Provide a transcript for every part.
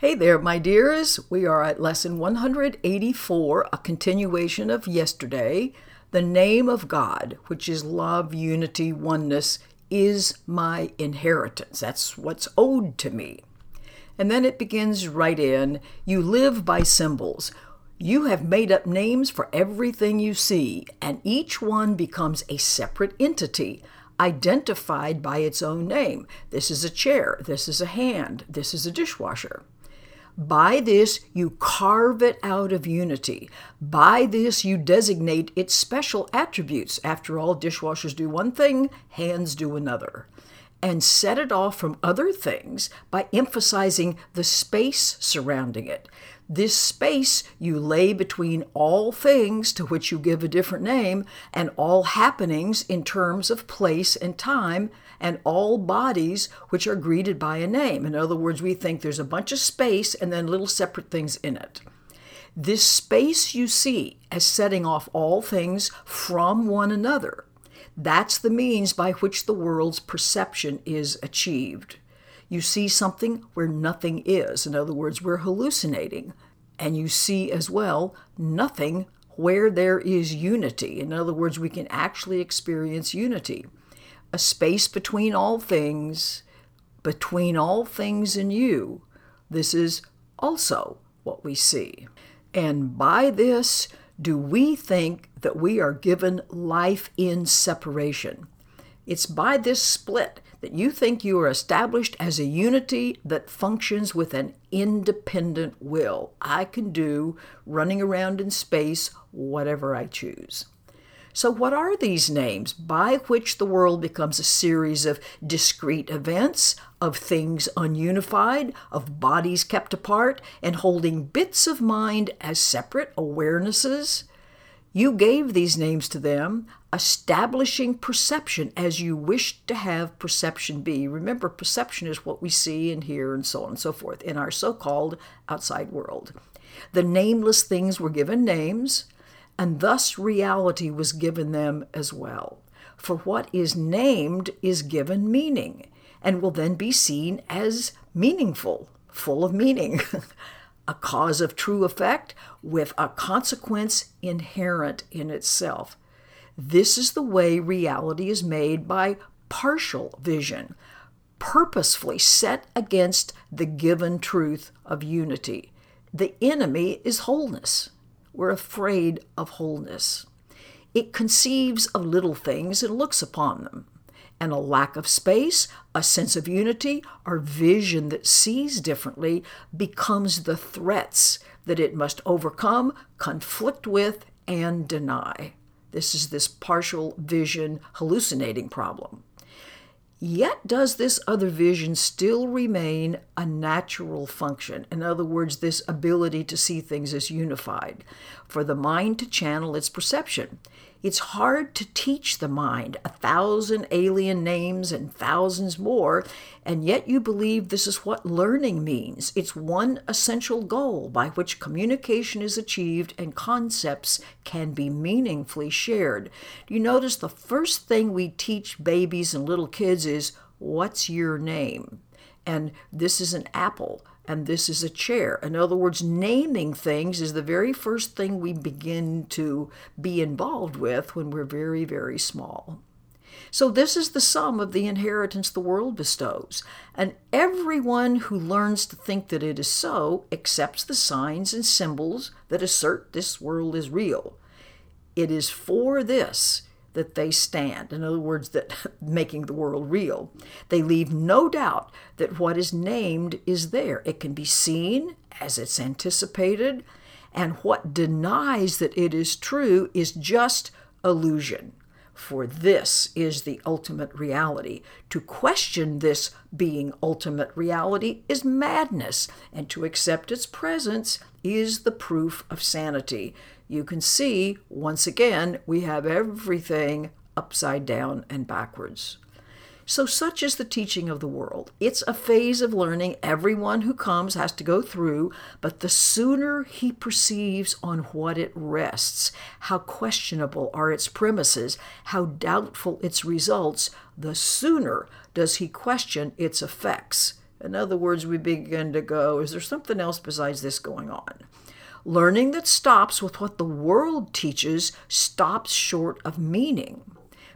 Hey there, my dears. We are at lesson 184, a continuation of yesterday. The name of God, which is love, unity, oneness, is my inheritance. That's what's owed to me. And then it begins right in You live by symbols. You have made up names for everything you see, and each one becomes a separate entity identified by its own name. This is a chair, this is a hand, this is a dishwasher. By this, you carve it out of unity. By this, you designate its special attributes. After all, dishwashers do one thing, hands do another. And set it off from other things by emphasizing the space surrounding it. This space you lay between all things to which you give a different name and all happenings in terms of place and time and all bodies which are greeted by a name. In other words, we think there's a bunch of space and then little separate things in it. This space you see as setting off all things from one another. That's the means by which the world's perception is achieved. You see something where nothing is. In other words, we're hallucinating. And you see as well nothing where there is unity. In other words, we can actually experience unity. A space between all things, between all things and you. This is also what we see. And by this, do we think that we are given life in separation? It's by this split that you think you are established as a unity that functions with an independent will. I can do, running around in space, whatever I choose. So, what are these names by which the world becomes a series of discrete events, of things ununified, of bodies kept apart, and holding bits of mind as separate awarenesses? You gave these names to them, establishing perception as you wished to have perception be. Remember, perception is what we see and hear and so on and so forth in our so called outside world. The nameless things were given names, and thus reality was given them as well. For what is named is given meaning, and will then be seen as meaningful, full of meaning. a cause of true effect with a consequence inherent in itself. This is the way reality is made by partial vision, purposefully set against the given truth of unity. The enemy is wholeness. We're afraid of wholeness. It conceives of little things and looks upon them and a lack of space, a sense of unity, or vision that sees differently becomes the threats that it must overcome, conflict with, and deny. This is this partial vision hallucinating problem. Yet, does this other vision still remain a natural function? In other words, this ability to see things as unified, for the mind to channel its perception. It's hard to teach the mind a thousand alien names and thousands more, and yet you believe this is what learning means. It's one essential goal by which communication is achieved and concepts can be meaningfully shared. You notice the first thing we teach babies and little kids is, What's your name? And this is an apple and this is a chair. In other words, naming things is the very first thing we begin to be involved with when we're very, very small. So, this is the sum of the inheritance the world bestows. And everyone who learns to think that it is so accepts the signs and symbols that assert this world is real. It is for this that they stand. In other words, that making the world real. They leave no doubt that what is named is there. It can be seen as it's anticipated, and what denies that it is true is just illusion. For this is the ultimate reality. To question this being ultimate reality is madness, and to accept its presence is the proof of sanity you can see, once again, we have everything upside down and backwards. So, such is the teaching of the world. It's a phase of learning everyone who comes has to go through, but the sooner he perceives on what it rests, how questionable are its premises, how doubtful its results, the sooner does he question its effects. In other words, we begin to go, is there something else besides this going on? Learning that stops with what the world teaches stops short of meaning.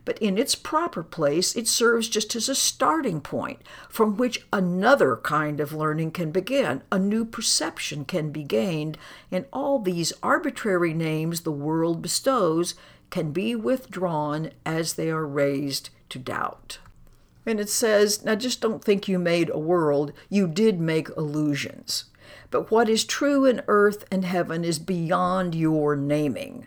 But in its proper place, it serves just as a starting point from which another kind of learning can begin, a new perception can be gained, and all these arbitrary names the world bestows can be withdrawn as they are raised to doubt. And it says, now just don't think you made a world, you did make illusions. But what is true in earth and heaven is beyond your naming.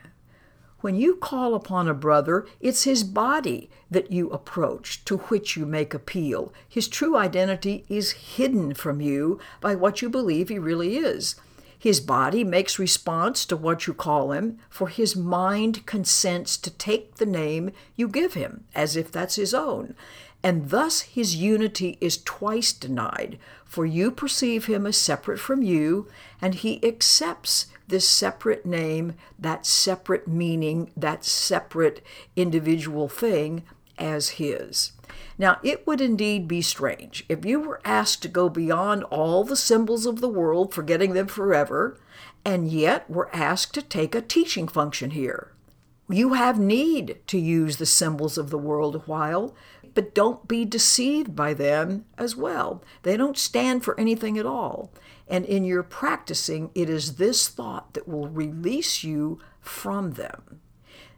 When you call upon a brother, it's his body that you approach, to which you make appeal. His true identity is hidden from you by what you believe he really is. His body makes response to what you call him, for his mind consents to take the name you give him, as if that's his own. And thus his unity is twice denied, for you perceive him as separate from you, and he accepts this separate name, that separate meaning, that separate individual thing as his. Now, it would indeed be strange if you were asked to go beyond all the symbols of the world, forgetting them forever, and yet were asked to take a teaching function here. You have need to use the symbols of the world a while, but don't be deceived by them as well. They don't stand for anything at all. And in your practicing, it is this thought that will release you from them.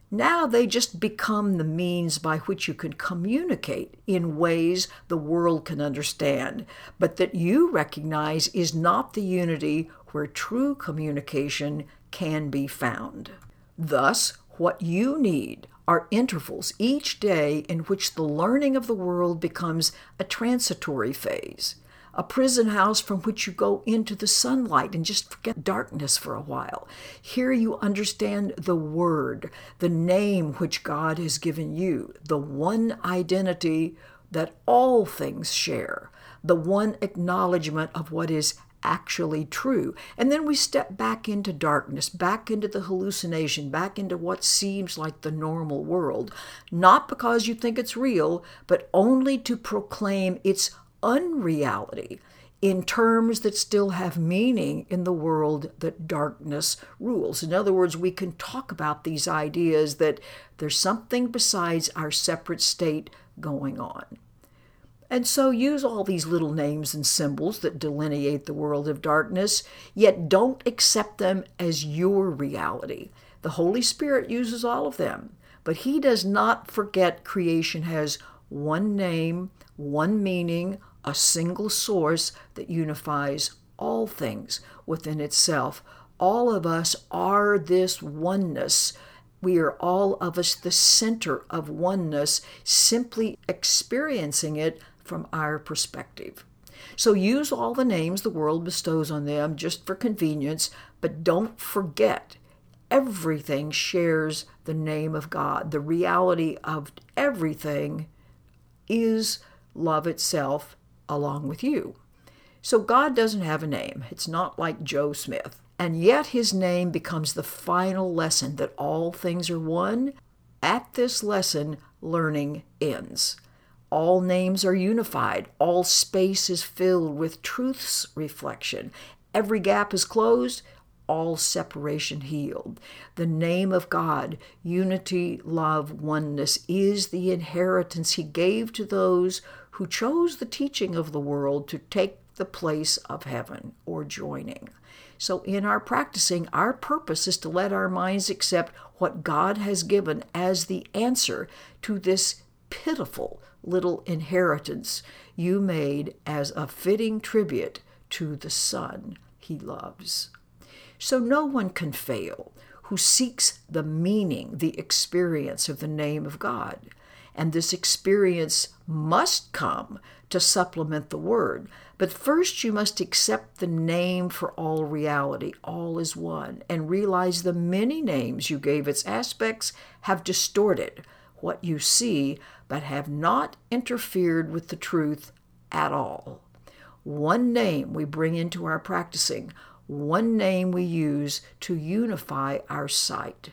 Now they just become the means by which you can communicate in ways the world can understand, but that you recognize is not the unity where true communication can be found. Thus, what you need are intervals each day in which the learning of the world becomes a transitory phase a prison house from which you go into the sunlight and just forget darkness for a while. Here you understand the Word, the name which God has given you, the one identity that all things share, the one acknowledgement of what is actually true. And then we step back into darkness, back into the hallucination, back into what seems like the normal world, not because you think it's real, but only to proclaim its unreality in terms that still have meaning in the world that darkness rules. In other words, we can talk about these ideas that there's something besides our separate state going on. And so use all these little names and symbols that delineate the world of darkness, yet don't accept them as your reality. The Holy Spirit uses all of them, but He does not forget creation has one name, one meaning, a single source that unifies all things within itself. All of us are this oneness. We are all of us the center of oneness, simply experiencing it from our perspective. So use all the names the world bestows on them just for convenience, but don't forget everything shares the name of God. The reality of everything is love itself along with you. So God doesn't have a name. It's not like Joe Smith. And yet his name becomes the final lesson that all things are one. At this lesson, learning ends. All names are unified. All space is filled with truth's reflection. Every gap is closed all separation healed. The name of God, unity, love, oneness, is the inheritance He gave to those who chose the teaching of the world to take the place of heaven or joining. So, in our practicing, our purpose is to let our minds accept what God has given as the answer to this pitiful little inheritance you made as a fitting tribute to the Son he loves. So no one can fail who seeks the meaning, the experience of the name of God. And this experience must come to supplement the word. But first, you must accept the name for all reality, all is one, and realize the many names you gave its aspects have distorted what you see, but have not interfered with the truth at all. One name we bring into our practicing, one name we use to unify our sight.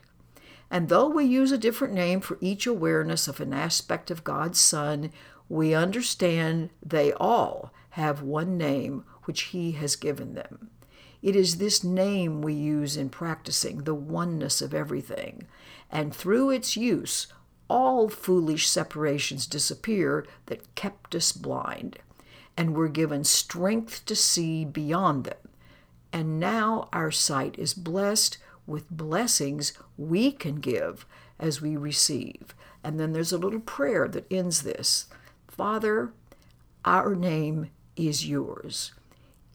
And though we use a different name for each awareness of an aspect of God's Son, we understand they all have one name which He has given them. It is this name we use in practicing the oneness of everything, and through its use, all foolish separations disappear that kept us blind, and we're given strength to see beyond them. And now our sight is blessed with blessings we can give as we receive. And then there's a little prayer that ends this Father, our name is yours.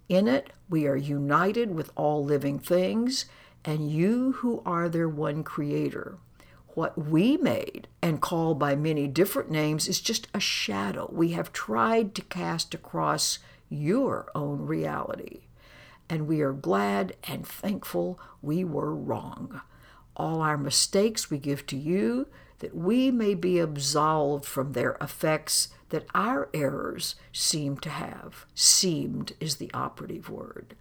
In it, we are united with all living things, and you who are their one creator. What we made and call by many different names is just a shadow we have tried to cast across your own reality. And we are glad and thankful we were wrong. All our mistakes we give to you that we may be absolved from their effects that our errors seem to have. Seemed is the operative word.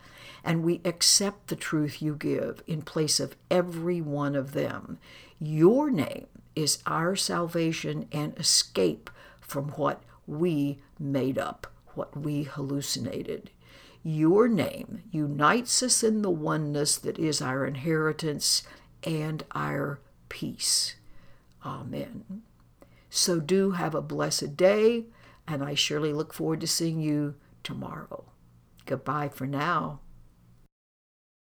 And we accept the truth you give in place of every one of them. Your name is our salvation and escape from what we made up, what we hallucinated. Your name unites us in the oneness that is our inheritance and our peace. Amen. So do have a blessed day, and I surely look forward to seeing you tomorrow. Goodbye for now.